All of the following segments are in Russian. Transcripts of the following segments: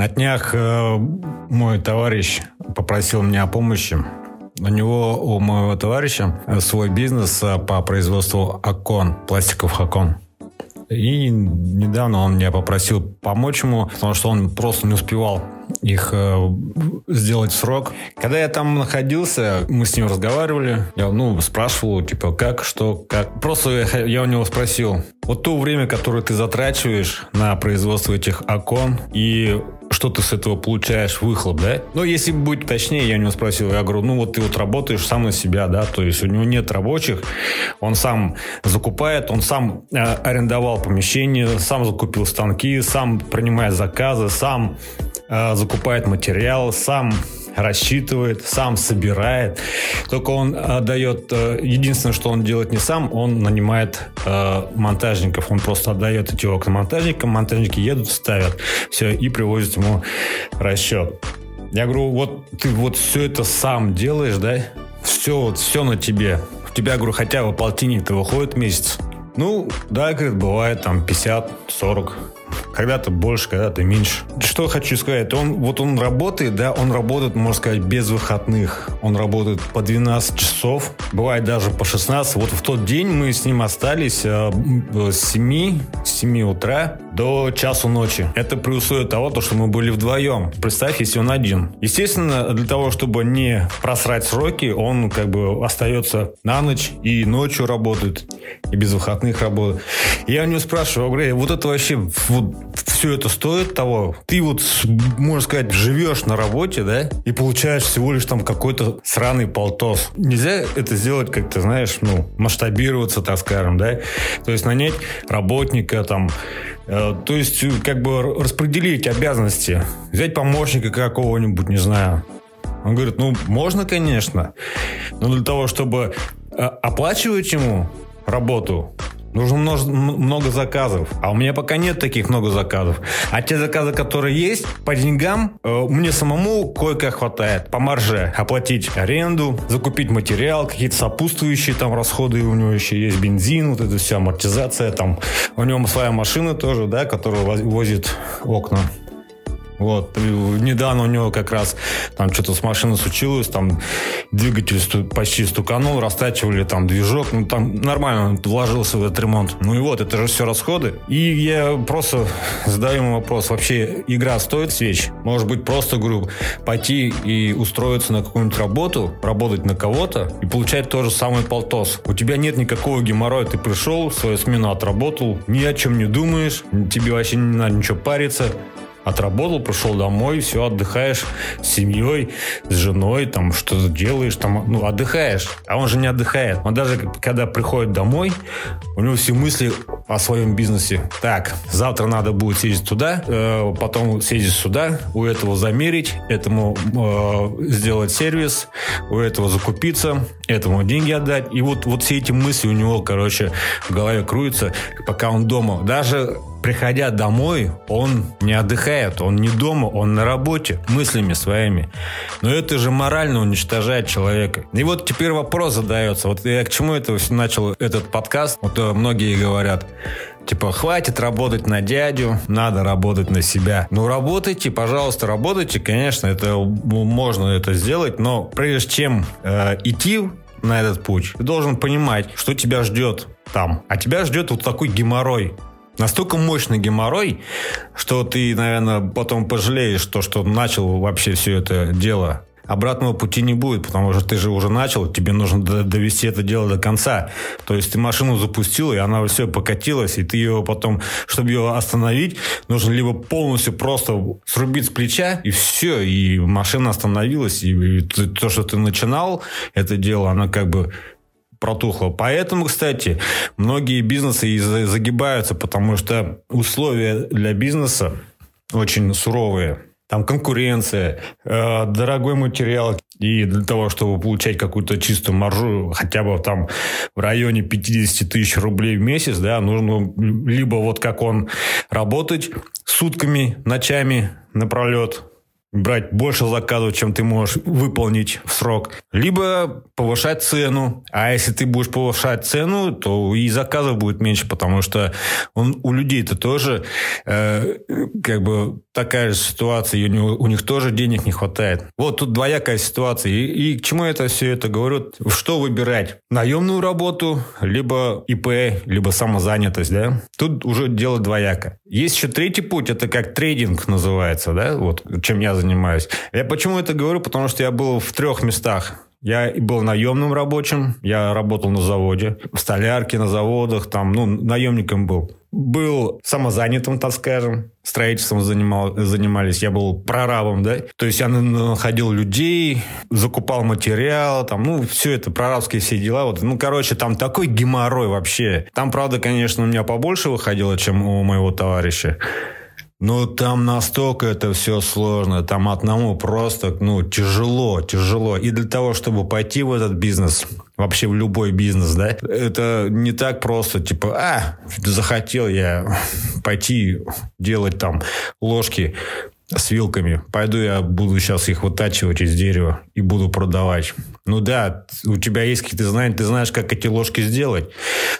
На днях э, мой товарищ попросил меня о помощи. У него, у моего товарища, свой бизнес э, по производству окон, пластиковых окон. И недавно он меня попросил помочь ему, потому что он просто не успевал их э, сделать в срок. Когда я там находился, мы с ним разговаривали. Я, ну, спрашивал, типа, как, что, как. Просто я, я у него спросил, вот то время, которое ты затрачиваешь на производство этих окон и что ты с этого получаешь выхлоп, да? Ну, если быть точнее, я у него спросил, я говорю, ну вот ты вот работаешь сам на себя, да, то есть у него нет рабочих, он сам закупает, он сам э, арендовал помещение, сам закупил станки, сам принимает заказы, сам э, закупает материал, сам рассчитывает, сам собирает. Только он отдает... Э, единственное, что он делает не сам, он нанимает э, монтажников. Он просто отдает эти окна монтажникам, монтажники едут, ставят все и привозят ему расчет. Я говорю, вот ты вот все это сам делаешь, да? Все, вот все на тебе. У тебя, говорю, хотя бы полтинник-то выходит месяц. Ну, да, говорит, бывает там 50, 40 когда-то больше, когда-то меньше. Что хочу сказать, он, вот он работает, да, он работает, можно сказать, без выходных. Он работает по 12 часов, бывает даже по 16. Вот в тот день мы с ним остались э, с 7, с 7 утра до часу ночи. Это при условии того, что мы были вдвоем. Представь, если он один. Естественно, для того, чтобы не просрать сроки, он как бы остается на ночь и ночью работает, и без выходных работает. Я у него спрашиваю, говорю, вот это вообще вот все это стоит того. Ты вот, можно сказать, живешь на работе, да, и получаешь всего лишь там какой-то сраный полтос. Нельзя это сделать, как ты знаешь, ну, масштабироваться, так скажем, да. То есть нанять работника там, э, то есть как бы распределить обязанности. Взять помощника какого-нибудь, не знаю. Он говорит, ну, можно, конечно, но для того, чтобы э, оплачивать ему работу, Нужно много заказов. А у меня пока нет таких много заказов. А те заказы, которые есть, по деньгам э, мне самому кое-как хватает. По марже оплатить аренду, закупить материал, какие-то сопутствующие там расходы. У него еще есть бензин, вот эта вся амортизация. Там. У него своя машина тоже, да, которая возит окна. Вот. Недавно у него как раз там что-то с машиной случилось, там двигатель сту, почти стуканул, растачивали там движок, ну там нормально вложился в этот ремонт. Ну и вот, это же все расходы. И я просто задаю ему вопрос, вообще игра стоит свеч? Может быть, просто, говорю, пойти и устроиться на какую-нибудь работу, работать на кого-то и получать то же самое полтос. У тебя нет никакого геморроя, ты пришел, свою смену отработал, ни о чем не думаешь, тебе вообще не надо ничего париться, отработал, пришел домой, все, отдыхаешь с семьей, с женой, там что-то делаешь, там, ну, отдыхаешь. А он же не отдыхает. Он даже когда приходит домой, у него все мысли о своем бизнесе. Так, завтра надо будет съездить туда, э, потом съездить сюда, у этого замерить, этому э, сделать сервис, у этого закупиться, этому деньги отдать. И вот, вот все эти мысли у него, короче, в голове крутятся, пока он дома. Даже приходя домой, он не отдыхает, он не дома, он на работе, мыслями своими. Но это же морально уничтожает человека. И вот теперь вопрос задается. Вот я к чему это начал этот подкаст? Вот э, многие говорят, Типа, хватит работать на дядю, надо работать на себя. Ну, работайте, пожалуйста, работайте. Конечно, это можно это сделать, но прежде чем э, идти на этот путь, ты должен понимать, что тебя ждет там. А тебя ждет вот такой геморрой настолько мощный геморрой, что ты, наверное, потом пожалеешь то, что начал вообще все это дело. Обратного пути не будет, потому что ты же уже начал, тебе нужно довести это дело до конца. То есть ты машину запустил, и она все покатилась, и ты ее потом, чтобы ее остановить, нужно либо полностью просто срубить с плеча, и все, и машина остановилась, и то, что ты начинал это дело, оно как бы протухло. Поэтому, кстати, многие бизнесы и загибаются, потому что условия для бизнеса очень суровые. Там конкуренция, э, дорогой материал. И для того, чтобы получать какую-то чистую маржу, хотя бы там в районе 50 тысяч рублей в месяц, да, нужно либо вот как он работать сутками, ночами напролет, брать больше заказов, чем ты можешь выполнить в срок, либо повышать цену. А если ты будешь повышать цену, то и заказов будет меньше, потому что он, у людей-то тоже э, как бы такая же ситуация, у, него, у них тоже денег не хватает. Вот тут двоякая ситуация. И, и к чему это все это говорю? Что выбирать? Наемную работу, либо ИП, либо самозанятость, да? Тут уже дело двояко. Есть еще третий путь, это как трейдинг называется, да, вот чем я занимаюсь. Я почему это говорю? Потому что я был в трех местах. Я был наемным рабочим, я работал на заводе, в столярке, на заводах, там, ну, наемником был. Был самозанятым, так скажем, строительством занимал, занимались, я был прорабом, да, то есть я находил людей, закупал материал, там, ну, все это, прорабские все дела, вот, ну, короче, там такой геморрой вообще. Там, правда, конечно, у меня побольше выходило, чем у моего товарища. Ну, там настолько это все сложно. Там одному просто, ну, тяжело, тяжело. И для того, чтобы пойти в этот бизнес, вообще в любой бизнес, да, это не так просто, типа, а, захотел я пойти делать там ложки с вилками. Пойду я буду сейчас их вытачивать из дерева и буду продавать. Ну да, у тебя есть какие-то знания, ты знаешь, как эти ложки сделать.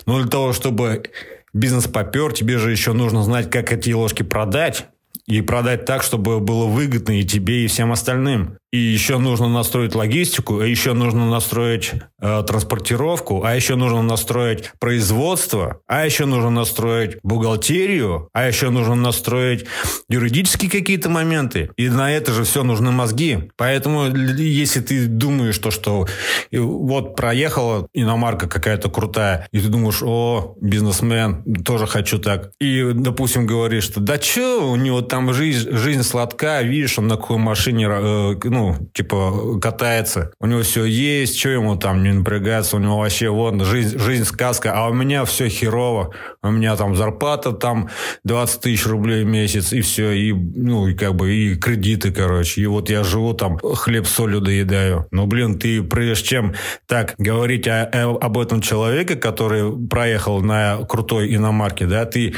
Но для того, чтобы бизнес попер, тебе же еще нужно знать, как эти ложки продать и продать так, чтобы было выгодно и тебе, и всем остальным. И еще нужно настроить логистику, а еще нужно настроить э, транспортировку, а еще нужно настроить производство, а еще нужно настроить бухгалтерию, а еще нужно настроить юридические какие-то моменты. И на это же все нужны мозги. Поэтому, если ты думаешь, то, что вот проехала иномарка какая-то крутая, и ты думаешь, о, бизнесмен, тоже хочу так. И, допустим, говоришь, что да что, у него там жизнь, жизнь сладка, видишь, он на какой машине, э, ну, ну, типа, катается. У него все есть, что ему там не напрягаться, у него вообще вот жизнь, жизнь сказка, а у меня все херово. У меня там зарплата там 20 тысяч рублей в месяц, и все, и, ну, и как бы, и кредиты, короче. И вот я живу там, хлеб с солью доедаю. Ну, блин, ты прежде чем так говорить о, о, об этом человеке, который проехал на крутой иномарке, да, ты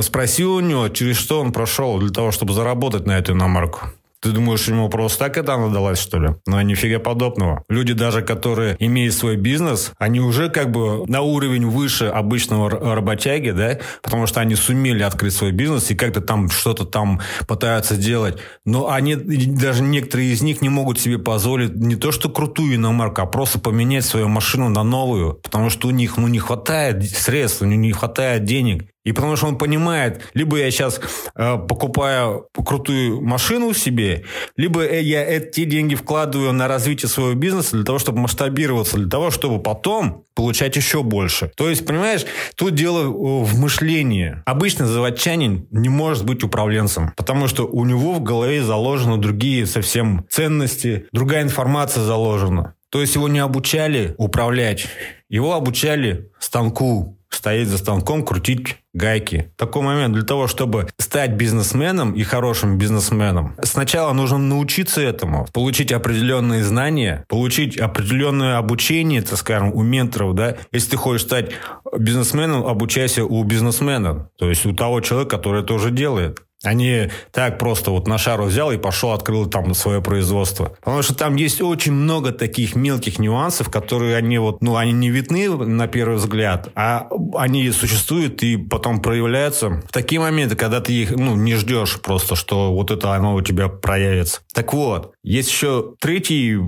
спросил у него, через что он прошел для того, чтобы заработать на эту иномарку. Ты думаешь, ему просто так это надалась, что ли? Ну, нифига подобного. Люди даже, которые имеют свой бизнес, они уже как бы на уровень выше обычного работяги, да, потому что они сумели открыть свой бизнес и как-то там что-то там пытаются делать. Но они, даже некоторые из них не могут себе позволить не то, что крутую иномарку, а просто поменять свою машину на новую, потому что у них, ну, не хватает средств, у них не хватает денег. И потому что он понимает, либо я сейчас э, покупаю крутую машину себе, либо я эти деньги вкладываю на развитие своего бизнеса для того, чтобы масштабироваться, для того, чтобы потом получать еще больше. То есть, понимаешь, тут дело в мышлении. Обычно заводчанин не может быть управленцем, потому что у него в голове заложены другие совсем ценности, другая информация заложена. То есть его не обучали управлять, его обучали станку, стоять за станком, крутить гайки. Такой момент для того, чтобы стать бизнесменом и хорошим бизнесменом, сначала нужно научиться этому, получить определенные знания, получить определенное обучение, так скажем, у менторов, да. Если ты хочешь стать бизнесменом, обучайся у бизнесмена, то есть у того человека, который это уже делает. Они так просто вот на шару взял и пошел, открыл там свое производство. Потому что там есть очень много таких мелких нюансов, которые они вот, ну, они не видны на первый взгляд, а они существуют и потом проявляются в такие моменты, когда ты их, ну, не ждешь просто, что вот это оно у тебя проявится. Так вот, есть еще третий,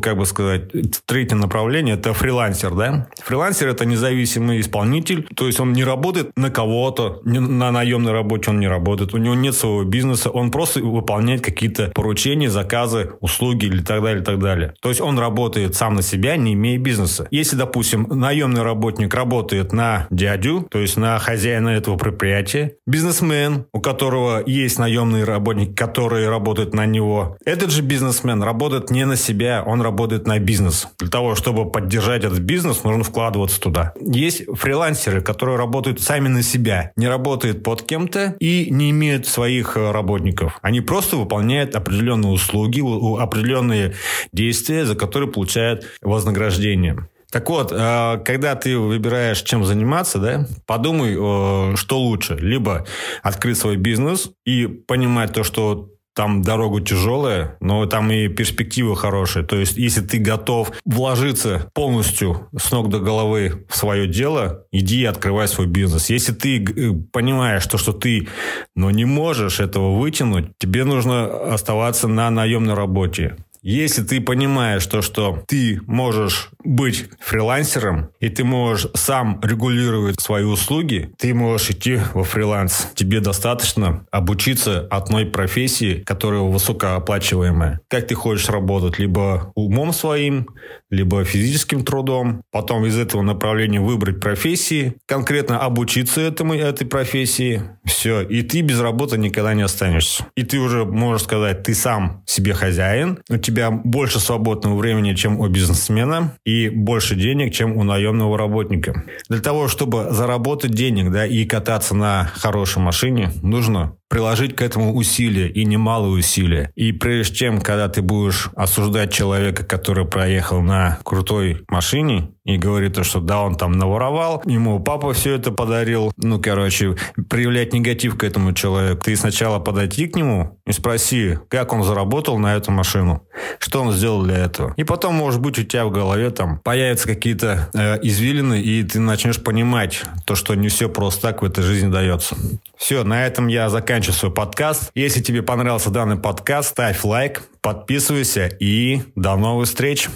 как бы сказать, третье направление, это фрилансер, да? Фрилансер – это независимый исполнитель, то есть он не работает на кого-то, на наемной работе он не работает, у него нет своего бизнеса, он просто выполняет какие-то поручения, заказы, услуги или так далее, и так далее. То есть он работает сам на себя, не имея бизнеса. Если, допустим, наемный работник работает на дядю, то есть на хозяина этого предприятия, бизнесмен, у которого есть наемный работник, который работает на него, этот же бизнесмен работает не на себя, он работает на бизнес. Для того, чтобы поддержать этот бизнес, нужно вкладываться туда. Есть фрилансеры, которые работают сами на себя, не работают под кем-то и не имеют имеют своих э, работников. Они просто выполняют определенные услуги, определенные действия, за которые получают вознаграждение. Так вот, э, когда ты выбираешь, чем заниматься, да, подумай, э, что лучше. Либо открыть свой бизнес и понимать то, что там дорога тяжелая, но там и перспективы хорошие. То есть, если ты готов вложиться полностью с ног до головы в свое дело, иди и открывай свой бизнес. Если ты э, понимаешь, то, что ты но не можешь этого вытянуть, тебе нужно оставаться на наемной работе. Если ты понимаешь то, что ты можешь быть фрилансером, и ты можешь сам регулировать свои услуги, ты можешь идти во фриланс. Тебе достаточно обучиться одной профессии, которая высокооплачиваемая. Как ты хочешь работать? Либо умом своим, либо физическим трудом. Потом из этого направления выбрать профессии, конкретно обучиться этому, этой профессии. Все. И ты без работы никогда не останешься. И ты уже можешь сказать, ты сам себе хозяин, у тебя тебя больше свободного времени, чем у бизнесмена, и больше денег, чем у наемного работника. Для того, чтобы заработать денег да, и кататься на хорошей машине, нужно приложить к этому усилия и немалые усилия. И прежде чем, когда ты будешь осуждать человека, который проехал на крутой машине и говорит, что да, он там наворовал, ему папа все это подарил, ну, короче, проявлять негатив к этому человеку, ты сначала подойди к нему и спроси, как он заработал на эту машину, что он сделал для этого. И потом, может быть, у тебя в голове там появятся какие-то э, извилины, и ты начнешь понимать то, что не все просто так в этой жизни дается. Все, на этом я заканчиваю заканчиваю свой подкаст. Если тебе понравился данный подкаст, ставь лайк, подписывайся и до новых встреч.